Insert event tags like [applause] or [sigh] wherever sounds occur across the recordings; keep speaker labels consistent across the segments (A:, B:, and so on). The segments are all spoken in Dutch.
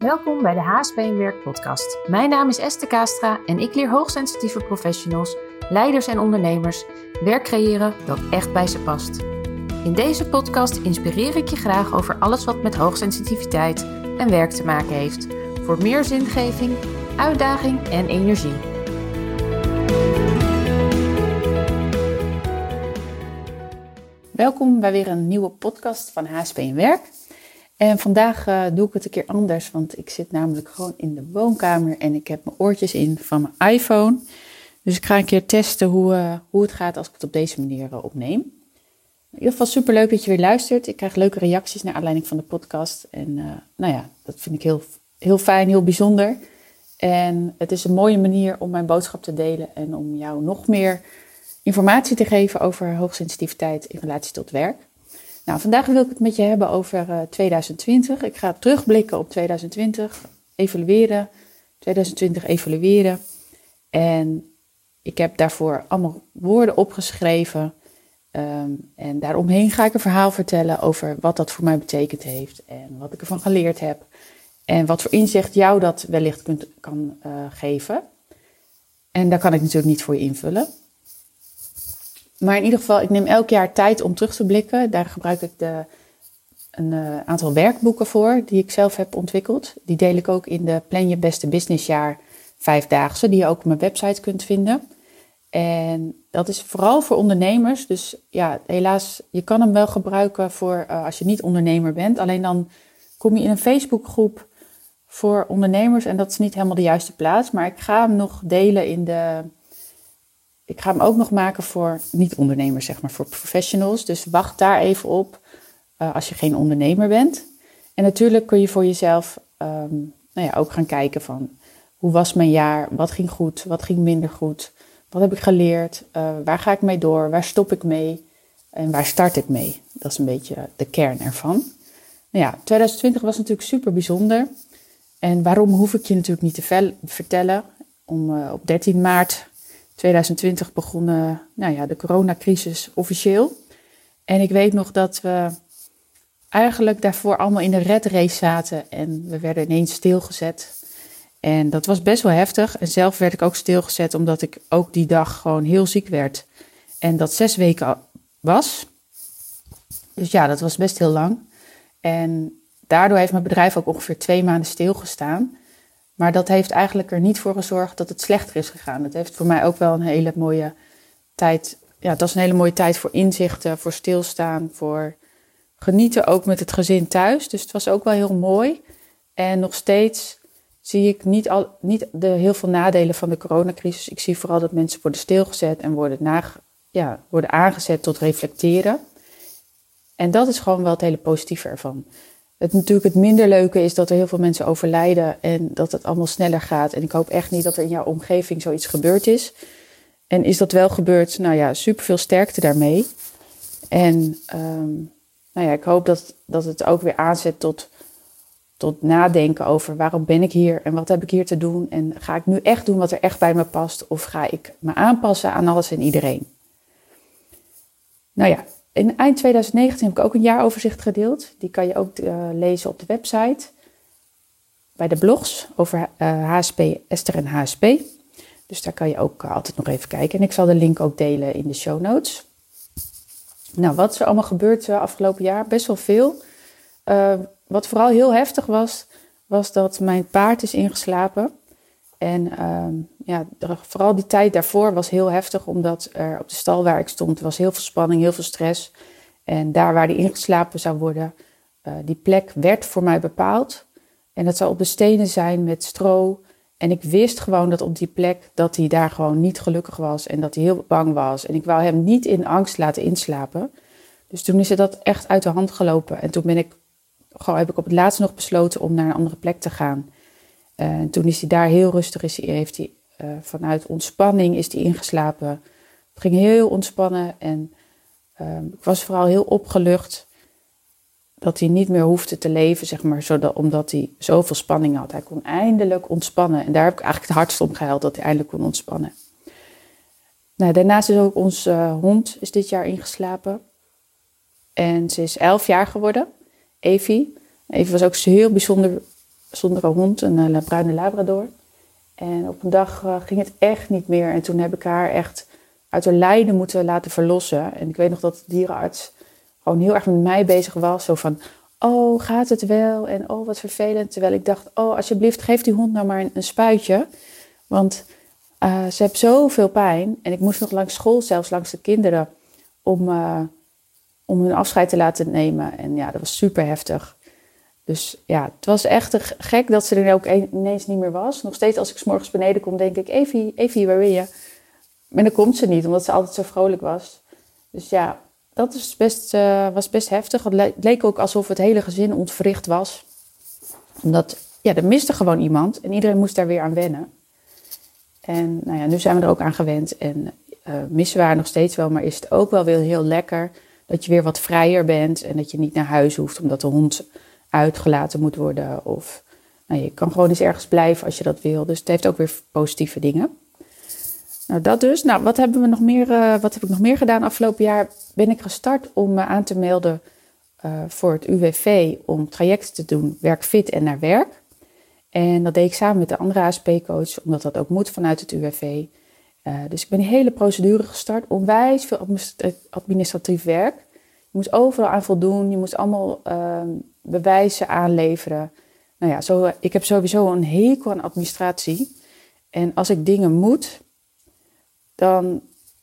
A: Welkom bij de HSP Werk podcast. Mijn naam is Esther Kastra en ik leer hoogsensitieve professionals, leiders en ondernemers werk creëren dat echt bij ze past. In deze podcast inspireer ik je graag over alles wat met hoogsensitiviteit en werk te maken heeft. Voor meer zingeving, uitdaging en energie. Welkom bij weer een nieuwe podcast van HSP in Werk. En vandaag uh, doe ik het een keer anders, want ik zit namelijk gewoon in de woonkamer en ik heb mijn oortjes in van mijn iPhone. Dus ik ga een keer testen hoe, uh, hoe het gaat als ik het op deze manier uh, opneem. In ieder geval super leuk dat je weer luistert. Ik krijg leuke reacties naar aanleiding van de podcast. En nou ja, dat vind ik heel, heel fijn, heel bijzonder. En het is een mooie manier om mijn boodschap te delen en om jou nog meer informatie te geven over hoogsensitiviteit in relatie tot werk. Nou, vandaag wil ik het met je hebben over uh, 2020. Ik ga terugblikken op 2020, evalueren, 2020 evalueren. En ik heb daarvoor allemaal woorden opgeschreven. Um, en daaromheen ga ik een verhaal vertellen over wat dat voor mij betekend heeft en wat ik ervan geleerd heb. En wat voor inzicht jou dat wellicht kunt, kan uh, geven. En daar kan ik natuurlijk niet voor je invullen. Maar in ieder geval, ik neem elk jaar tijd om terug te blikken. Daar gebruik ik de, een uh, aantal werkboeken voor die ik zelf heb ontwikkeld. Die deel ik ook in de Plan Je Beste Businessjaar Vijfdaagse, die je ook op mijn website kunt vinden. En dat is vooral voor ondernemers. Dus ja, helaas, je kan hem wel gebruiken voor uh, als je niet ondernemer bent. Alleen dan kom je in een Facebookgroep voor ondernemers en dat is niet helemaal de juiste plaats. Maar ik ga hem nog delen in de ik ga hem ook nog maken voor niet-ondernemers, zeg maar, voor professionals. Dus wacht daar even op uh, als je geen ondernemer bent. En natuurlijk kun je voor jezelf um, nou ja, ook gaan kijken van hoe was mijn jaar, wat ging goed, wat ging minder goed, wat heb ik geleerd, uh, waar ga ik mee door, waar stop ik mee en waar start ik mee. Dat is een beetje de kern ervan. Nou ja, 2020 was natuurlijk super bijzonder. En waarom hoef ik je natuurlijk niet te vertellen. Om uh, op 13 maart 2020 begon nou ja, de coronacrisis officieel. En ik weet nog dat we eigenlijk daarvoor allemaal in de red race zaten en we werden ineens stilgezet. En dat was best wel heftig. En zelf werd ik ook stilgezet omdat ik ook die dag gewoon heel ziek werd. En dat zes weken was. Dus ja, dat was best heel lang. En daardoor heeft mijn bedrijf ook ongeveer twee maanden stilgestaan. Maar dat heeft eigenlijk er niet voor gezorgd dat het slechter is gegaan. Het heeft voor mij ook wel een hele mooie tijd. Ja, het was een hele mooie tijd voor inzichten, voor stilstaan, voor genieten ook met het gezin thuis. Dus het was ook wel heel mooi. En nog steeds zie ik niet, al, niet de heel veel nadelen van de coronacrisis. Ik zie vooral dat mensen worden stilgezet en worden, ja, worden aangezet tot reflecteren. En dat is gewoon wel het hele positieve ervan. Het natuurlijk het minder leuke is dat er heel veel mensen overlijden en dat het allemaal sneller gaat. En ik hoop echt niet dat er in jouw omgeving zoiets gebeurd is. En is dat wel gebeurd, nou ja, super veel sterkte daarmee. En um, nou ja, ik hoop dat, dat het ook weer aanzet tot, tot nadenken over waarom ben ik hier en wat heb ik hier te doen. En ga ik nu echt doen wat er echt bij me past of ga ik me aanpassen aan alles en iedereen. Nou ja, in eind 2019 heb ik ook een jaaroverzicht gedeeld. Die kan je ook uh, lezen op de website. Bij de blogs over uh, eh, HSP, Esther en HSP. Dus daar kan je ook uh, altijd nog even kijken. En ik zal de link ook delen in de show notes. Nou, wat is er allemaal gebeurd afgelopen jaar? Best wel veel. wat vooral heel heftig was, was dat mijn paard is ingeslapen. En ehm, ja, vooral die tijd daarvoor was heel heftig, omdat er op de stal waar ik stond was heel veel spanning, heel veel stress. En daar waar die ingeslapen zou worden, uh, die plek werd voor mij bepaald. En dat zou op de stenen zijn met stro. En ik wist gewoon dat op die plek dat hij daar gewoon niet gelukkig was en dat hij heel bang was. En ik wou hem niet in angst laten inslapen. Dus toen is dat echt uit de hand gelopen. En toen ben ik, gewoon, heb ik op het laatst nog besloten om naar een andere plek te gaan. En toen is hij daar heel rustig, is hij, heeft hij uh, vanuit ontspanning is hij ingeslapen. Het ging heel ontspannen en uh, ik was vooral heel opgelucht dat hij niet meer hoefde te leven, zeg maar, omdat hij zoveel spanning had. Hij kon eindelijk ontspannen en daar heb ik eigenlijk het hardst om gehuild, dat hij eindelijk kon ontspannen. Nou, daarnaast is ook onze uh, hond is dit jaar ingeslapen. En ze is elf jaar geworden, Evie. Evie was ook heel bijzonder zonder een hond, een uh, bruine labrador. En op een dag uh, ging het echt niet meer. En toen heb ik haar echt uit haar lijden moeten laten verlossen. En ik weet nog dat de dierenarts gewoon heel erg met mij bezig was. Zo van, oh, gaat het wel? En oh, wat vervelend. Terwijl ik dacht, oh, alsjeblieft, geef die hond nou maar een, spuitje. Want uh, ze heeft zoveel pijn. En ik moest nog langs school, zelfs langs de kinderen, om, uh, om hun afscheid te laten nemen. En ja, dat was super heftig. Dus ja, het was echt gek dat ze er ook ineens niet meer was. Nog steeds als ik s morgens beneden kom, denk ik, Evie, Evie, waar ben je? Maar dan komt ze niet, omdat ze altijd zo vrolijk was. Dus ja, dat is best, uh, was best heftig. Het leek ook alsof het hele gezin ontwricht was. Omdat, ja, er miste gewoon iemand en iedereen moest daar weer aan wennen. En nou ja, nu zijn we er ook aan gewend en uh, missen we haar nog steeds wel, maar is het ook wel weer heel lekker dat je weer wat vrijer bent en dat je niet naar huis hoeft omdat de hond uitgelaten moet worden. Of nou, je kan gewoon eens ergens blijven als je dat wil. Dus het heeft ook weer positieve dingen. Nou, dat dus. Nou, wat hebben we nog meer? Uh, wat heb ik nog meer gedaan? Afgelopen jaar ben ik gestart om me aan te melden uh, voor het UWV om trajecten te doen, werkfit en naar werk. En dat deed ik samen met de andere ASP-coach, omdat dat ook moet vanuit het UWV. Uh, dus ik ben die hele procedure gestart. Onwijs veel administratief werk. Je moest overal aan voldoen. Je moest allemaal uh, bewijzen aanleveren. Nou ja, zo, ik heb sowieso een hekel aan administratie. En als ik dingen moet, dan,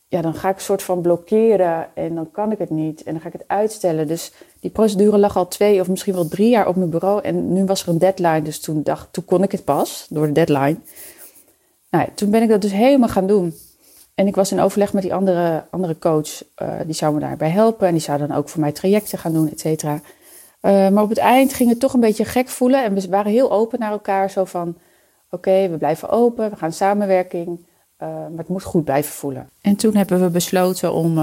A: ja, dan ga ik een soort van blokkeren en dan kan ik het niet. En dan ga ik het uitstellen. Dus die procedure lag al twee of misschien wel drie jaar op mijn bureau. En nu was er een deadline, dus toen, dacht, toen kon ik het pas door de deadline. Nou, toen ben ik dat dus helemaal gaan doen. En ik was in overleg met die andere, andere coach. Uh, die zou me daarbij helpen. En die zou dan ook voor mij trajecten gaan doen, et cetera. Uh, maar op het eind ging het toch een beetje gek voelen. En we waren heel open naar elkaar. Zo van, oké, we blijven open. We gaan samenwerking. Uh, maar het moet goed blijven voelen. En toen hebben we besloten om,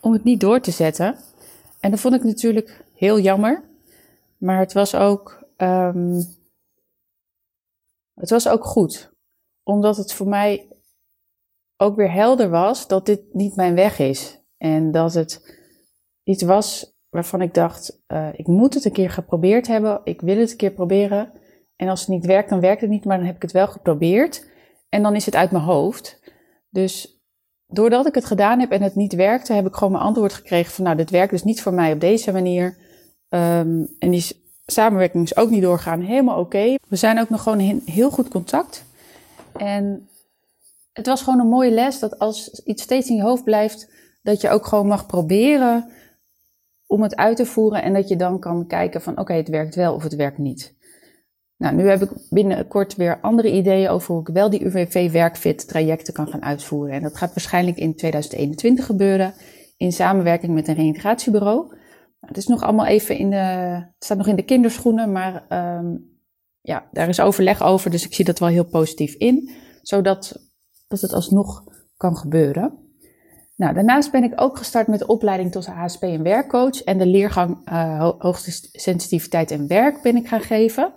A: om het niet door te zetten. En dat vond ik natuurlijk heel jammer. Maar het was ook, um, het was ook goed. Omdat het voor mij ook weer helder was dat dit niet mijn weg is. En dat het iets was waarvan ik dacht, uh, ik moet het een keer geprobeerd hebben. Ik wil het een keer proberen. En als het niet werkt, dan werkt het niet, maar dan heb ik het wel geprobeerd. En dan is het uit mijn hoofd. Dus doordat ik het gedaan heb en het niet werkte, heb ik gewoon mijn antwoord gekregen van, nou, dit werkt dus niet voor mij op deze manier. Um, en die samenwerking is ook niet doorgaan. Helemaal oké. We zijn ook nog gewoon heel goed contact. En het was gewoon een mooie les dat als iets steeds in je hoofd blijft, dat je ook gewoon mag proberen om het uit te voeren en dat je dan kan kijken van oké, het werkt wel of het werkt niet. Nou, nu heb ik binnenkort weer andere ideeën over hoe ik wel die UWV werkfit trajecten kan gaan uitvoeren. En dat gaat waarschijnlijk in 2021 gebeuren in samenwerking met een reintegratiebureau. Nou, het is nog allemaal even in de, staat nog in de kinderschoenen, maar um, ja, daar is overleg over, dus ik zie dat wel heel positief in, zodat dat het alsnog kan gebeuren. Nou, daarnaast ben ik ook gestart met de opleiding tot HSP en werkcoach en de leergang uh, sensitiviteit en werk ben ik gaan geven.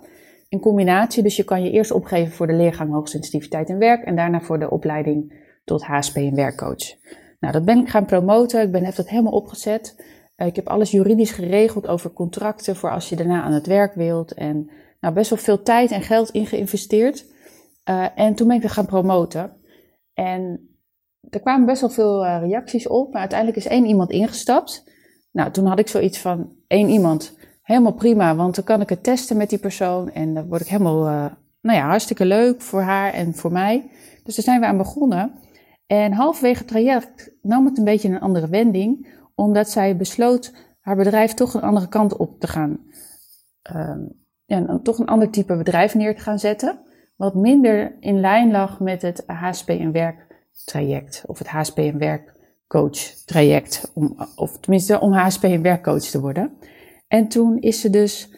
A: In combinatie, dus je kan je eerst opgeven voor de leergang hoogste sensitiviteit en werk en daarna voor de opleiding tot HSP en werkcoach. Nou, dat ben ik gaan promoten. Ik ben, heb dat helemaal opgezet. Uh, ik heb alles juridisch geregeld over contracten voor als je daarna aan het werk wilt. En nou, best wel veel tijd en geld in geïnvesteerd. Uh, en toen ben ik er gaan promoten. En er kwamen best wel veel uh, reacties op, maar uiteindelijk is één iemand ingestapt. Nou, toen had ik zoiets van één iemand, helemaal prima, want dan kan ik het testen met die persoon en dan word ik helemaal, uh, nou ja, hartstikke leuk voor haar en voor mij. Dus daar zijn we aan begonnen. En halverwege het traject nam het een beetje een andere wending, omdat zij besloot haar bedrijf toch een andere kant op te gaan. Uh, ja, toch een ander type bedrijf neer te gaan zetten wat minder in lijn lag met het HSP en werk traject of het HSP en werk coach traject, om, of tenminste om HSP en werkcoach te worden. En toen is ze dus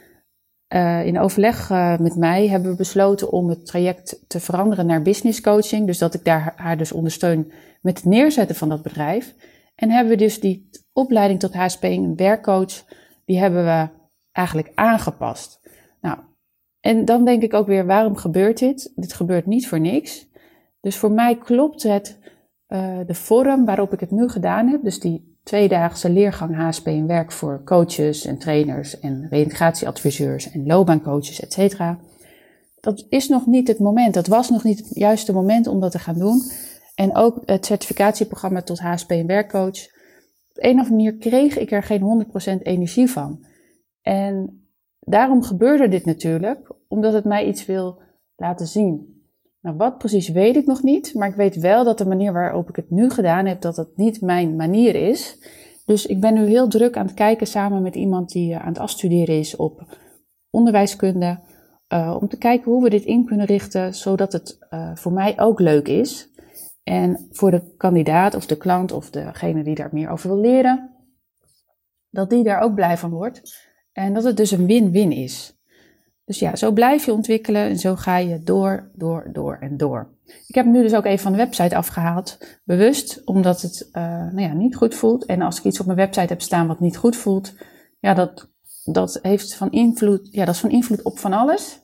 A: uh, in overleg uh, met mij hebben we besloten om het traject te veranderen naar business coaching. Dus dat ik daar haar dus ondersteun met het neerzetten van dat bedrijf. En hebben we dus die opleiding tot HSP en werkcoach, die hebben we eigenlijk aangepast. Nou, en dan denk ik ook weer, waarom gebeurt dit? Dit gebeurt niet voor niks. Dus voor mij klopt het, uh, de vorm waarop ik het nu gedaan heb, dus die tweedaagse leergang HSP en werk voor coaches en trainers en reintegratieadviseurs en loopbaancoaches, et cetera. dat is nog niet het moment. Dat was nog niet het juiste moment om dat te gaan doen. En ook het certificatieprogramma tot HSP en werkcoach. Op een of andere manier kreeg ik er geen 100% energie van. En daarom gebeurde dit natuurlijk, omdat het mij iets wil laten zien. Nou, wat precies weet ik nog niet, maar ik weet wel dat de manier waarop ik het nu gedaan heb, dat het niet mijn manier is. Dus ik ben nu heel druk aan het kijken samen met iemand die aan het afstuderen is op onderwijskunde. Uh, om te kijken hoe we dit in kunnen richten, zodat het uh, voor mij ook leuk is. En voor de kandidaat of de klant of degene die daar meer over wil leren, dat die daar ook blij van wordt. En dat het dus een win-win is. Dus ja, zo blijf je ontwikkelen en zo ga je door, door, door en door. Ik heb hem nu dus ook even van de website afgehaald, bewust, omdat het uh, nou ja, niet goed voelt. En als ik iets op mijn website heb staan wat niet goed voelt, ja, dat, dat heeft van invloed, ja, dat is van invloed op van alles.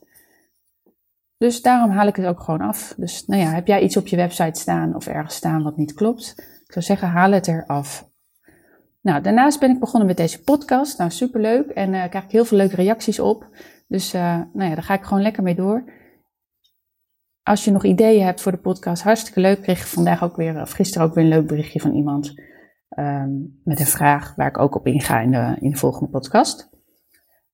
A: Dus daarom haal ik het ook gewoon af. Dus nou ja, heb jij iets op je website staan of ergens staan wat niet klopt? Ik zou zeggen, haal het eraf. Nou, daarnaast ben ik begonnen met deze podcast. Nou, superleuk. En uh, krijg ik heel veel leuke reacties op. Dus uh, nou ja, daar ga ik gewoon lekker mee door. Als je nog ideeën hebt voor de podcast, hartstikke leuk. Kreeg ik vandaag ook weer, of gisteren ook weer een leuk berichtje van iemand. Um, met een vraag waar ik ook op inga in de, in de volgende podcast.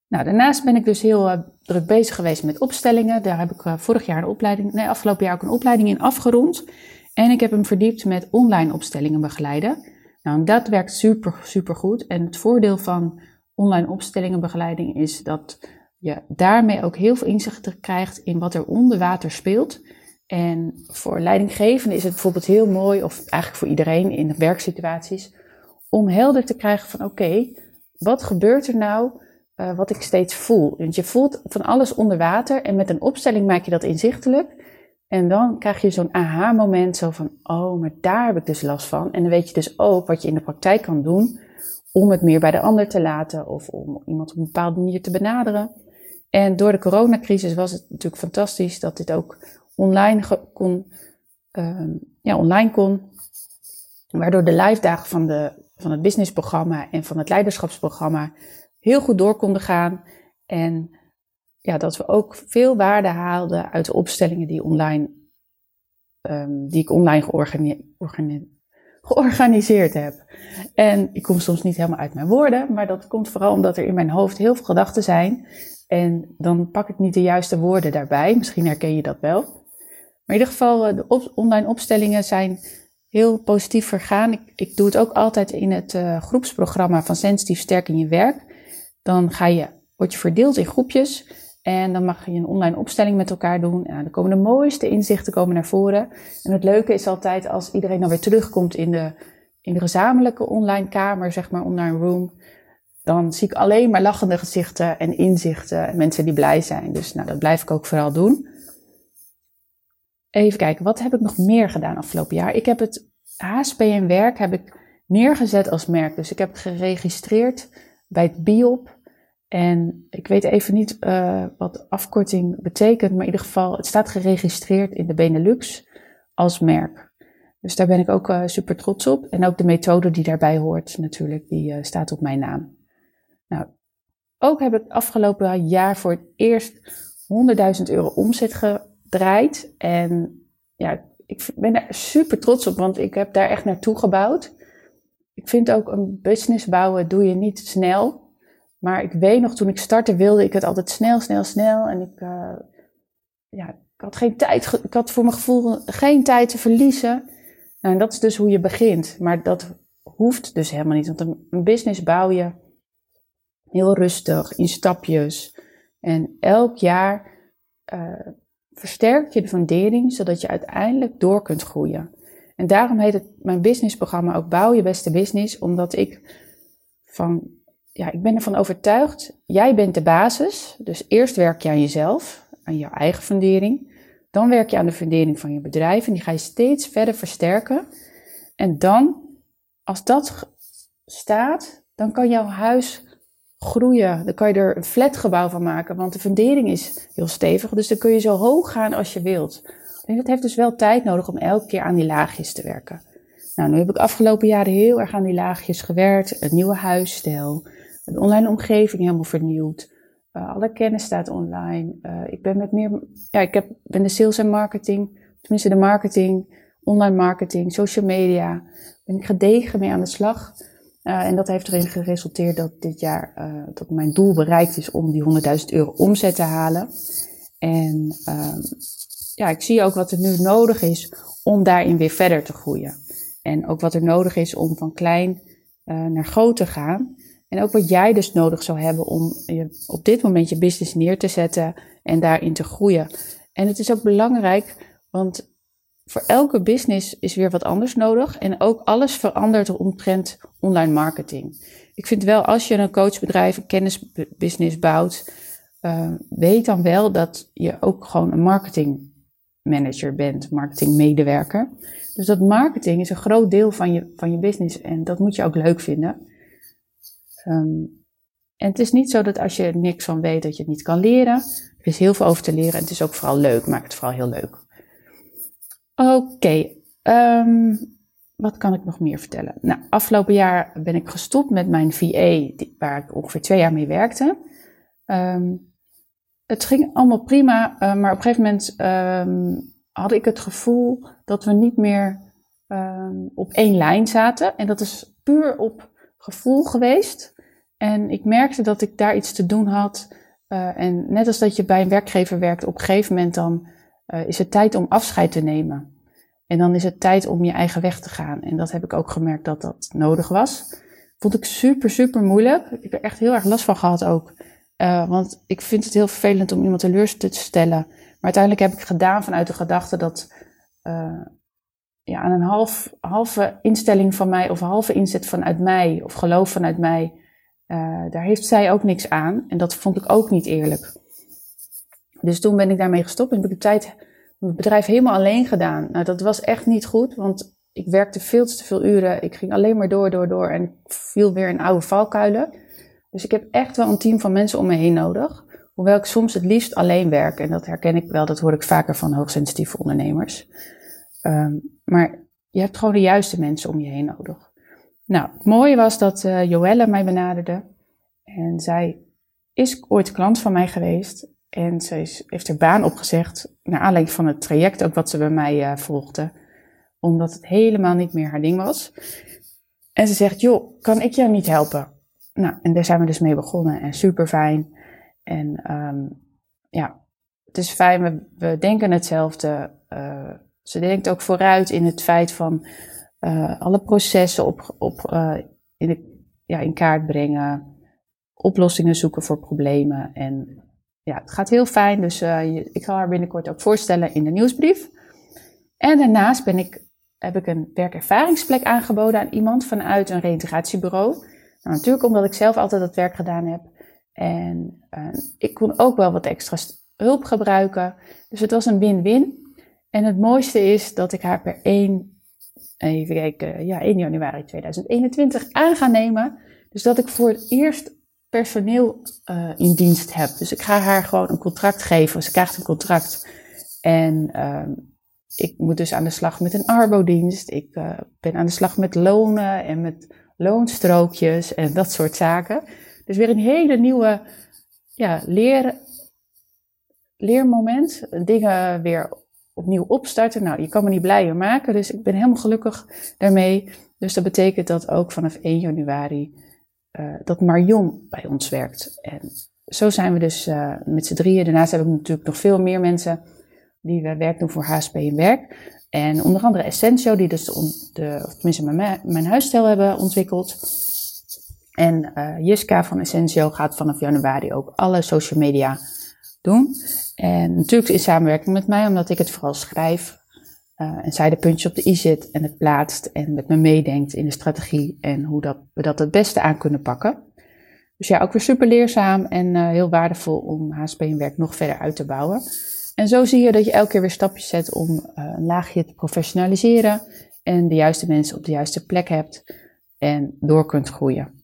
A: Nou, daarnaast ben ik dus heel uh, druk bezig geweest met opstellingen. Daar heb ik uh, vorig jaar een opleiding, nee, afgelopen jaar ook een opleiding in afgerond. En ik heb hem verdiept met online opstellingen begeleiden. Nou, dat werkt super, super goed. En het voordeel van online opstellingenbegeleiding is dat je daarmee ook heel veel inzicht krijgt in wat er onder water speelt. En voor leidinggevenden is het bijvoorbeeld heel mooi, of eigenlijk voor iedereen in werksituaties, om helder te krijgen van oké, wat gebeurt er nou uh, wat ik steeds voel. Want je voelt van alles onder water en met een opstelling maak je dat inzichtelijk. En dan krijg je zo'n aha-moment, zo van, oh, maar daar heb ik dus last van. En dan weet je dus ook wat je in de praktijk kan doen om het meer bij de ander te laten of om iemand op een bepaalde manier te benaderen. En door de coronacrisis was het natuurlijk fantastisch dat dit ook online kon, uh, ja, online kon. Waardoor de live dagen van, de, van het businessprogramma en van het leiderschapsprogramma heel goed door konden gaan. En ja, dat we ook veel waarde haalden uit de opstellingen die, online, um, die ik online georganiseerd heb. En ik kom soms niet helemaal uit mijn woorden, maar dat komt vooral omdat er in mijn hoofd heel veel gedachten zijn. En dan pak ik niet de juiste woorden daarbij. Misschien herken je dat wel. Maar in ieder geval, eh, de online opstellingen zijn heel positief vergaan. Ik, ik doe het ook altijd in het uh, groepsprogramma van Sensitief Sterk in je Werk. Dan ga je, word je verdeeld in groepjes en dan mag je een online opstelling met elkaar doen. Dan komen de mooiste inzichten komen naar voren. En het leuke is altijd als iedereen dan weer terugkomt in de, in de gezamenlijke online kamer, zeg maar, online room. Dan zie ik alleen maar lachende gezichten en inzichten en mensen die blij zijn. Dus nou, dat blijf ik ook vooral doen. Even kijken, wat heb ik nog meer gedaan afgelopen jaar? Ik heb het HSP en werk heb ik neergezet als merk. Dus ik heb geregistreerd bij het BIOP. En ik weet even niet uh, wat afkorting betekent, maar in ieder geval, het staat geregistreerd in de Benelux als merk. Dus daar ben ik ook uh, super trots op. En ook de methode die daarbij hoort, natuurlijk, die uh, staat op mijn naam. Nou, ook heb ik afgelopen jaar voor het eerst 100.000 euro omzet gedraaid. En ja, ik ben daar super trots op, want ik heb daar echt naartoe gebouwd. Ik vind ook een business bouwen doe je niet snel. Maar ik weet nog, toen ik startte wilde ik het altijd snel, snel, snel. En ik, uh, ja, ik had geen tijd, ik had voor mijn gevoel geen tijd te verliezen. Nou, en dat is dus hoe je begint. Maar dat hoeft dus helemaal niet. Want een, business bouw je heel rustig, in stapjes. En elk jaar uh, versterk je de fundering, zodat je uiteindelijk door kunt groeien. En daarom heet het mijn businessprogramma ook Bouw je beste business, omdat ik van ja, ik ben ervan overtuigd, jij bent de basis. Dus eerst werk je aan jezelf, aan jouw eigen fundering. Dan werk je aan de fundering van je bedrijf en die ga je steeds verder versterken. En dan, als dat staat, dan kan jouw huis groeien. Dan kan je er een flatgebouw van maken, want de fundering is heel stevig. Dus dan kun je zo hoog gaan als je wilt. Dat heeft dus wel tijd nodig om elke keer aan die laagjes te werken. Nou, nu heb ik afgelopen jaren heel erg aan die laagjes gewerkt. Een nieuwe huisstijl, de online omgeving helemaal vernieuwd. alle kennis staat online. ik ben met meer, ja, ik heb, ben de sales en marketing, tenminste de marketing, online marketing, social media, ben ik gedegen mee aan de slag. En dat heeft erin geresulteerd dat dit jaar dat mijn doel bereikt is om die 100.000 euro omzet te halen. En ehm, ja, ik zie ook wat er nu nodig is om daarin weer verder te groeien. En ook wat er nodig is om van klein uh, naar groot te gaan. En ook wat jij dus nodig zou hebben om je, op dit moment je business neer te zetten en daarin te groeien. En het is ook belangrijk, want voor elke business is weer wat anders nodig. En ook alles verandert omtrent online marketing. Ik vind wel, als je een coachbedrijf, een kennisbusiness bouwt, uh, weet dan wel dat je ook gewoon een marketingmanager bent, marketingmedewerker. Dus dat marketing is een groot deel van je, van je business en dat moet je ook leuk vinden. Um, en het is niet zo dat als je er niks van weet dat je het niet kan leren. Er is heel veel over te leren en het is ook vooral leuk. Maak het vooral heel leuk. Oké, um, wat kan ik nog meer vertellen? Nou, afgelopen jaar ben ik gestopt met mijn VA, waar ik ongeveer twee jaar mee werkte. Um, het ging allemaal prima, uh, maar op een gegeven moment um, had ik het gevoel dat we niet meer op één lijn zaten. En dat is puur op gevoel geweest. En ik merkte dat ik daar iets te doen had. Uh, en net als dat je bij een werkgever werkt, op een gegeven moment dan uh, is het tijd om afscheid te nemen. En dan is het tijd om je eigen weg te gaan. En dat heb ik ook gemerkt dat dat nodig was. Vond ik super, super moeilijk. Ik heb er echt heel erg last van gehad ook. Uh, want ik vind het heel vervelend om iemand teleur te stellen. Maar uiteindelijk heb ik gedaan vanuit de gedachte dat uh, ja, aan een half, halve instelling van mij, of halve inzet vanuit mij, of geloof vanuit mij, daar heeft zij ook niks aan. En dat vond ik ook niet eerlijk. Dus toen ben ik daarmee gestopt en heb ik de tijd mijn bedrijf helemaal alleen gedaan. Nou, dat was echt niet goed, want ik werkte veel te veel uren. Ik ging alleen maar door, door, door en viel weer in oude valkuilen. Dus ik heb echt wel een team van mensen om me heen nodig. Hoewel ik soms het liefst alleen werk. En dat herken ik wel, dat hoor ik vaker van hoogsensitieve ondernemers. Um, maar je hebt gewoon de juiste mensen om je heen nodig. Nou, het mooie was dat uh, Joelle mij benaderde. En zij is ooit klant van mij geweest. En ze heeft haar baan opgezegd. Naar aanleiding van het traject ook wat ze bij mij uh, volgde. Omdat het helemaal niet meer haar ding was. En ze zegt, joh, kan ik jou niet helpen? Nou, en daar zijn we dus mee begonnen. En super fijn. En um, ja, het is fijn, we, denken hetzelfde. Uh, ze denkt ook vooruit in het feit van uh, alle processen op, op, in, de, ja, in kaart brengen, oplossingen zoeken voor problemen. En ja, het gaat heel fijn, dus je, ik zal haar binnenkort ook voorstellen in de nieuwsbrief. En daarnaast ben ik, heb ik een werkervaringsplek aangeboden aan iemand vanuit een reïntegratiebureau. Nou, natuurlijk omdat ik zelf altijd dat werk gedaan heb. En uh, ik kon ook wel wat extra hulp gebruiken. Dus het was een win-win. En het mooiste is dat ik haar per 1, even kijken, ja, 1 januari 2021 aan ga nemen. Dus dat ik voor het eerst personeel uh, in dienst heb. Dus ik ga haar gewoon een contract geven. Ze krijgt een contract. En uh, ik moet dus aan de slag met een arbodienst. Ik uh, ben aan de slag met lonen en met loonstrookjes en dat soort zaken. Dus weer een hele nieuwe ja, leer, leermoment. Dingen weer opnieuw opstarten. Nou, je kan me niet blijer maken, dus ik ben helemaal gelukkig daarmee. Dus dat betekent dat ook vanaf 1 januari uh, dat Marion bij ons werkt. En zo zijn we dus uh, met z'n drieën. Daarnaast heb ik natuurlijk nog veel meer mensen die we werk doen voor HSP in werk. En onder andere Essentio, die dus de, tenminste mijn, mijn huisstijl hebben ontwikkeld. En uh, van Essentio gaat vanaf januari ook alle social media doen. En natuurlijk in samenwerking met mij, omdat ik het vooral schrijf. Uh, en zij de puntjes op de i zit en het plaatst en met me meedenkt in de strategie en hoe dat, we dat het beste aan kunnen pakken. Dus ja, ook weer super leerzaam en uh, heel waardevol om HSP in werk nog verder uit te bouwen. En zo zie je dat je elke keer weer stapjes zet om uh, een laagje te professionaliseren en de juiste mensen op de juiste plek hebt en door kunt groeien.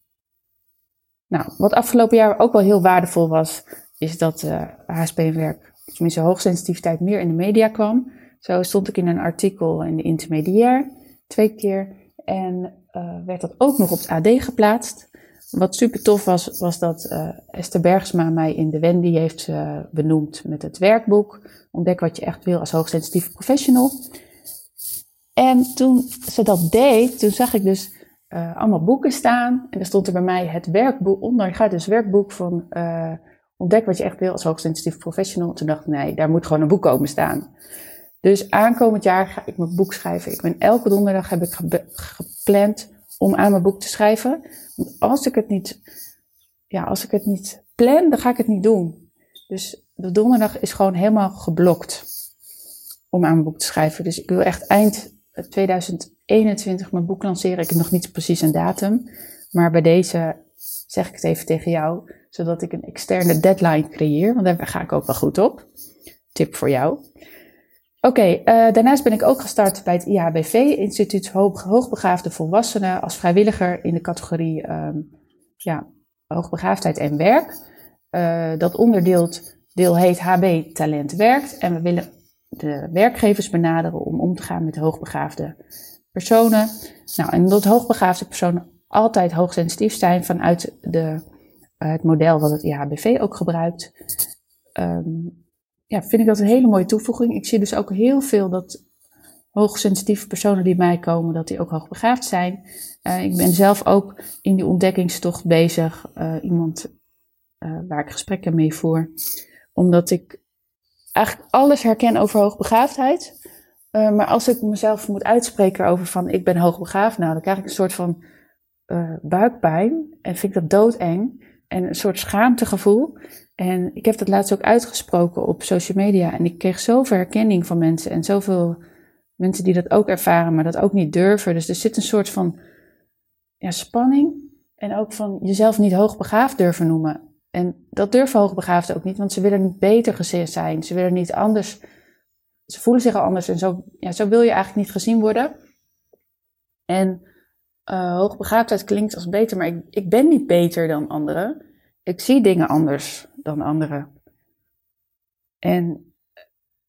A: Nou, wat afgelopen jaar ook wel heel waardevol was, is dat HSP-werk, tenminste hoogsensitiviteit, meer in de media kwam. Zo stond ik in een artikel in de intermediair, twee keer. En uh, werd dat ook nog op het AD geplaatst. wat super tof was, was dat uh, Esther Bergsma mij in de Wendy heeft uh, benoemd met het werkboek. Ontdek wat je echt wil als hoogsensitieve professional. En toen ze dat deed, toen zag ik dus allemaal boeken staan. En er stond er bij mij het werkboek onder. Je gaat dus werkboek van ontdek wat je echt wil als hoogsensitief professional. Toen dacht ik, nee, daar moet gewoon een boek komen staan. Dus aankomend jaar ga ik mijn boek schrijven. Ik ben elke donderdag heb ik gepland om aan mijn boek te schrijven. Als ik het niet, ja, als ik het niet plan, dan ga ik het niet doen. Dus de donderdag is gewoon helemaal geblokt om aan mijn boek te schrijven. Dus ik wil echt eind 2021 mijn boek lanceren. Ik heb nog niet precies een datum. Maar bij deze zeg ik het even tegen jou, zodat ik een externe deadline creëer. Want daar ga ik ook wel goed op. Tip voor jou. Oké, uh, daarnaast ben ik ook gestart bij het IHBV, Instituut Hoog, Hoogbegaafde Volwassenen, als vrijwilliger in de categorie um, ja, hoogbegaafdheid en werk. Uh, dat onderdeel deel heet HB Talent Werkt en we willen de werkgevers benaderen om om te gaan met hoogbegaafde personen. Nou, en dat hoogbegaafde personen altijd hoogsensitief zijn vanuit de, uh, het model wat het IHBV ook gebruikt. Um, ja, vind ik dat een hele mooie toevoeging. Ik zie dus ook heel veel dat hoogsensitieve personen die mij komen, dat die ook hoogbegaafd zijn. Uh, ik ben zelf ook in die ontdekkingstocht bezig. Uh, iemand uh, waar ik gesprekken mee voer. Omdat ik eigenlijk alles herken over hoogbegaafdheid. maar als ik mezelf moet uitspreken over van ik ben hoogbegaafd, nou dan krijg ik een soort van buikpijn. En vind ik dat doodeng. En een soort schaamtegevoel. En ik heb dat laatst ook uitgesproken op social media. En ik kreeg zoveel herkenning van mensen. En zoveel mensen die dat ook ervaren, maar dat ook niet durven. Dus er zit een soort van ja, spanning. En ook van jezelf niet hoogbegaafd durven noemen. En dat durven hoogbegaafden ook niet, want ze willen niet beter gezien zijn. Ze willen niet anders. Ze voelen zich al anders. En zo, ja, zo wil je eigenlijk niet gezien worden. En uh, hoogbegaafdheid klinkt als beter, maar ik, ik ben niet beter dan anderen. Ik zie dingen anders dan anderen. En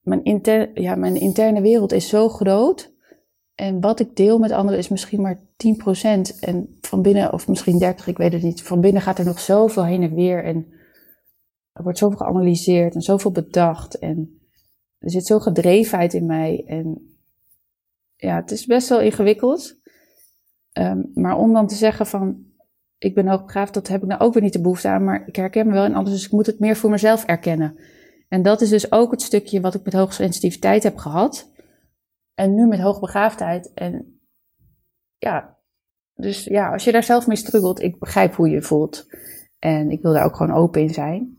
A: mijn, inter, ja, mijn interne wereld is zo groot. En wat ik deel met anderen is misschien maar 10%. En van binnen, of misschien 30%, ik weet het niet. Van binnen gaat er nog zoveel heen en weer. En er wordt zoveel geanalyseerd en zoveel bedacht. En er zit zo'n gedrevenheid in mij. En ja, het is best wel ingewikkeld. Um, maar om dan te zeggen van, ik ben hoogbegaafd, dat heb ik nou ook weer niet de behoefte aan, maar ik herken me wel en anders, dus ik moet het meer voor mezelf erkennen. En dat is dus ook het stukje wat ik met hoogsensitiviteit heb gehad. En nu met hoogbegaafdheid. En ja, dus ja, als je daar zelf mee struggelt, ik begrijp hoe je je voelt. En ik wil daar ook gewoon open in zijn.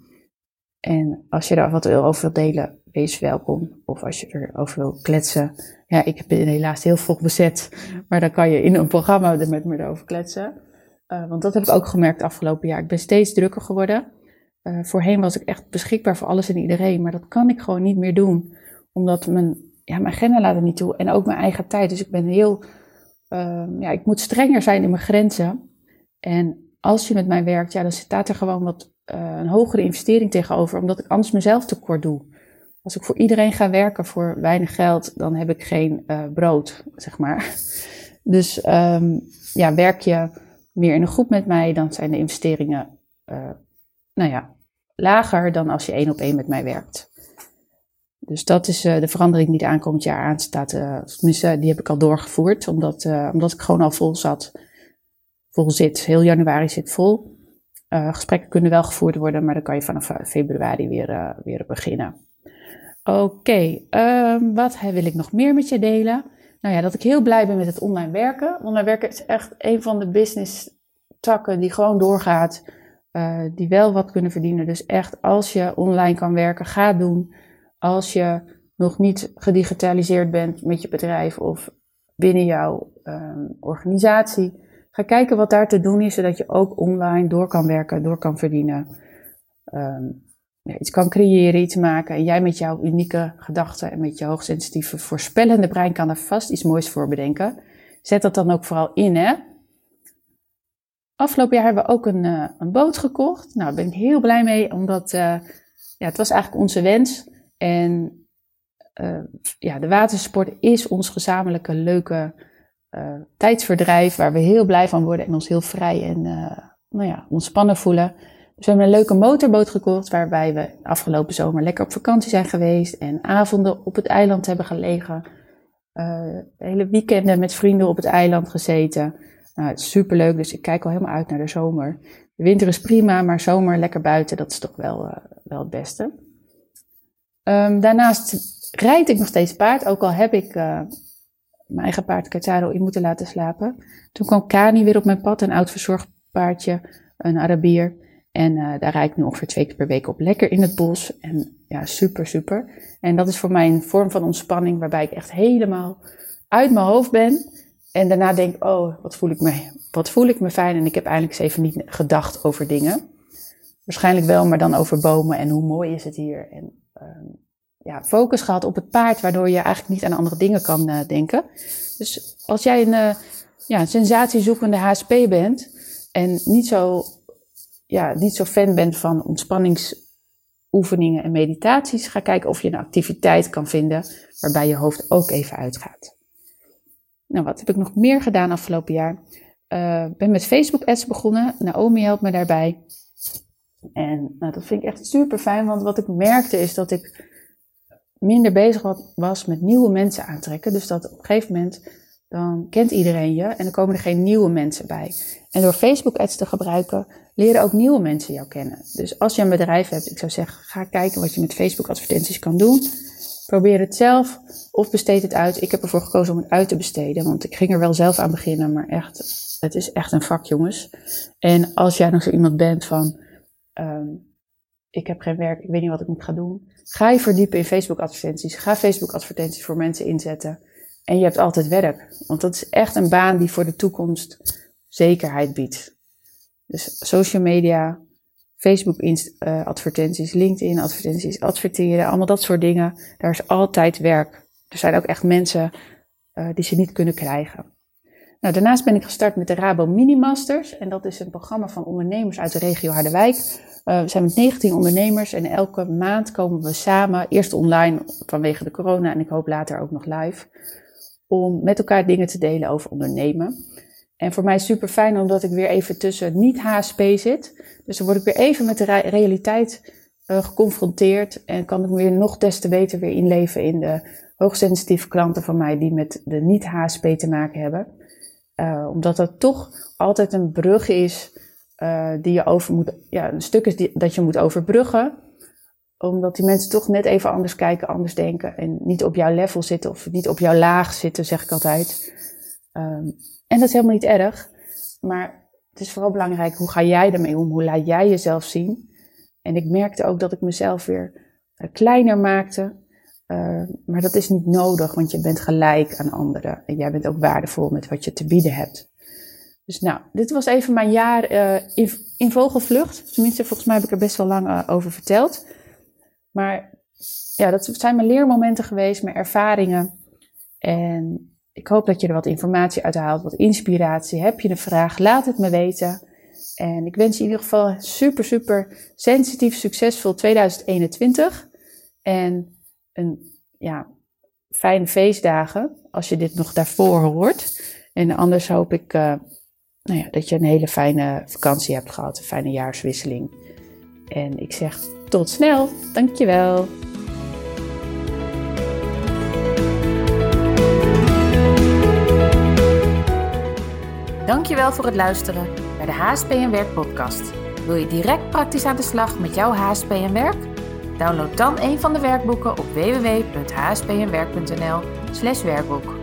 A: En als je daar wat over wilt delen, wees welkom. Of als je erover wil kletsen. Ja, ik ben helaas heel vroeg bezet. Maar dan kan je in een programma er met me over kletsen. Uh, want dat heb ik ook gemerkt afgelopen jaar. Ik ben steeds drukker geworden. Uh, voorheen was ik echt beschikbaar voor alles en iedereen. Maar dat kan ik gewoon niet meer doen. Omdat mijn, ja, mijn agenda laat er niet toe. En ook mijn eigen tijd. Dus ik ben heel... Uh, ja, ik moet strenger zijn in mijn grenzen. En als je met mij werkt, ja, dan staat er gewoon wat een hogere investering tegenover. Omdat ik anders mezelf tekort doe. Als ik voor iedereen ga werken voor weinig geld, dan heb ik geen brood, zeg maar. [laughs] Dus um, ja, werk je meer in een groep met mij, dan zijn de investeringen uh, nou ja, lager dan als je één op één met mij werkt. Dus dat is uh, de verandering die de aankomend jaar aanstaat. Tenminste, die heb ik al doorgevoerd, omdat, omdat ik gewoon al vol zat. Vol zit. Heel januari zit vol. gesprekken kunnen wel gevoerd worden, maar dan kan je vanaf februari weer, weer beginnen. Oké, ehm, wat wil ik nog meer met je delen? Nou ja, dat ik heel blij ben met het online werken. Online werken is echt een van de business takken die gewoon doorgaat. Uh, die wel wat kunnen verdienen. Dus echt, als je online kan werken, ga doen. Als je nog niet gedigitaliseerd bent met je bedrijf of binnen jouw um, organisatie, ga kijken wat daar te doen is, zodat je ook online door kan werken, door kan verdienen. Um, ja, iets kan creëren, iets maken. En jij met jouw unieke gedachten en met je hoogsensitieve voorspellende brein kan er vast iets moois voor bedenken. Zet dat dan ook vooral in, hè. Afgelopen jaar hebben we ook een, uh, een boot gekocht. Nou, daar ben ik heel blij mee, omdat uh, ja, het was eigenlijk onze wens. En uh, ja, de watersport is ons gezamenlijke leuke tijdsverdrijf, waar we heel blij van worden en ons heel vrij en nou ja, ontspannen voelen. Dus we hebben een leuke motorboot gekocht waarbij we afgelopen zomer lekker op vakantie zijn geweest en avonden op het eiland hebben gelegen. Uh, hele weekenden met vrienden op het eiland gezeten. Nou, het is superleuk, dus ik kijk al helemaal uit naar de zomer. De winter is prima, maar zomer lekker buiten, dat is toch wel, uh, wel het beste. Um, daarnaast rijd ik nog steeds paard, ook al heb ik uh, mijn eigen paard Kataro in moeten laten slapen. Toen kwam Kani weer op mijn pad, een oud verzorgd paardje, een Arabier. En uh, daar rijd ik nu ongeveer twee keer per week op, lekker in het bos. En ja, super, super. En dat is voor mij een vorm van ontspanning, waarbij ik echt helemaal uit mijn hoofd ben. En daarna denk, oh, wat voel ik me, wat voel ik me fijn. En ik heb eigenlijk eens even niet gedacht over dingen. Waarschijnlijk wel, maar dan over bomen en hoe mooi is het hier. En uh, ja, focus gehad op het paard, waardoor je eigenlijk niet aan andere dingen kan uh, denken. Dus als jij een, uh, ja, sensatiezoekende HSP bent en niet zo, ja, niet zo fan bent van ontspanningsoefeningen en meditaties, ga kijken of je een activiteit kan vinden waarbij je hoofd ook even uitgaat. Nou, wat heb ik nog meer gedaan afgelopen jaar? Uh, ben met Facebook ads begonnen. Naomi helpt me daarbij. En nou, dat vind ik echt super fijn, want wat ik merkte is dat ik minder bezig was met nieuwe mensen aantrekken. Dus dat op een gegeven moment, dan kent iedereen je en dan komen er geen nieuwe mensen bij. En door Facebook ads te gebruiken, leren ook nieuwe mensen jou kennen. Dus als je een bedrijf hebt, ik zou zeggen, ga kijken wat je met Facebook advertenties kan doen. Probeer het zelf of besteed het uit. Ik heb ervoor gekozen om het uit te besteden, want ik ging er wel zelf aan beginnen, maar echt, het is echt een vak, jongens. En als jij nog zo iemand bent van, um, ik heb geen werk, ik weet niet wat ik moet gaan doen. Ga je verdiepen in Facebook advertenties. Ga Facebook advertenties voor mensen inzetten. En je hebt altijd werk. Want dat is echt een baan die voor de toekomst zekerheid biedt. Dus social media, Facebook uh, advertenties, LinkedIn advertenties, adverteren, allemaal dat soort dingen. Daar is altijd werk. Er zijn ook echt mensen uh, die ze niet kunnen krijgen. Nou, daarnaast ben ik gestart met de Rabo Mini Masters. En dat is een programma van ondernemers uit de regio Harderwijk. Uh, we zijn met 19 ondernemers en elke maand komen we samen. Eerst online vanwege de corona en ik hoop later ook nog live. Om met elkaar dingen te delen over ondernemen. En voor mij is super fijn omdat ik weer even tussen niet-HSP zit. Dus dan word ik weer even met de realiteit uh, geconfronteerd. En kan ik me weer nog des te beter weer inleven in de hoogsensitieve klanten van mij die met de niet-HSP te maken hebben. Uh, omdat dat toch altijd een brug is uh, die je over moet, ja, een stuk is dat je moet overbruggen. Omdat die mensen toch net even anders kijken, anders denken en niet op jouw level zitten of niet op jouw laag zitten, zeg ik altijd. Um, en dat is helemaal niet erg, maar het is vooral belangrijk hoe ga jij ermee om, hoe laat jij jezelf zien. En ik merkte ook dat ik mezelf weer uh, kleiner maakte, uh, maar dat is niet nodig, want je bent gelijk aan anderen. En jij bent ook waardevol met wat je te bieden hebt. Dus nou, dit was even mijn jaar uh, in, in, vogelvlucht. Tenminste, volgens mij heb ik er best wel lang uh, over verteld. Maar ja, dat zijn mijn leermomenten geweest, mijn ervaringen. En ik hoop dat je er wat informatie uit haalt, wat inspiratie. Heb je een vraag, laat het me weten. En ik wens je in ieder geval super, super sensitief, succesvol 2021. En een ja, fijne feestdagen, als je dit nog daarvoor hoort. En anders hoop ik uh, nou ja, dat je een hele fijne vakantie hebt gehad, een fijne jaarswisseling. En ik zeg tot snel, dankjewel. Dankjewel voor het luisteren naar de HSP en Werk podcast. Wil je direct praktisch aan de slag met jouw HSP en Werk? Download dan een van de werkboeken op www.hspenwerk.nl/werkboek.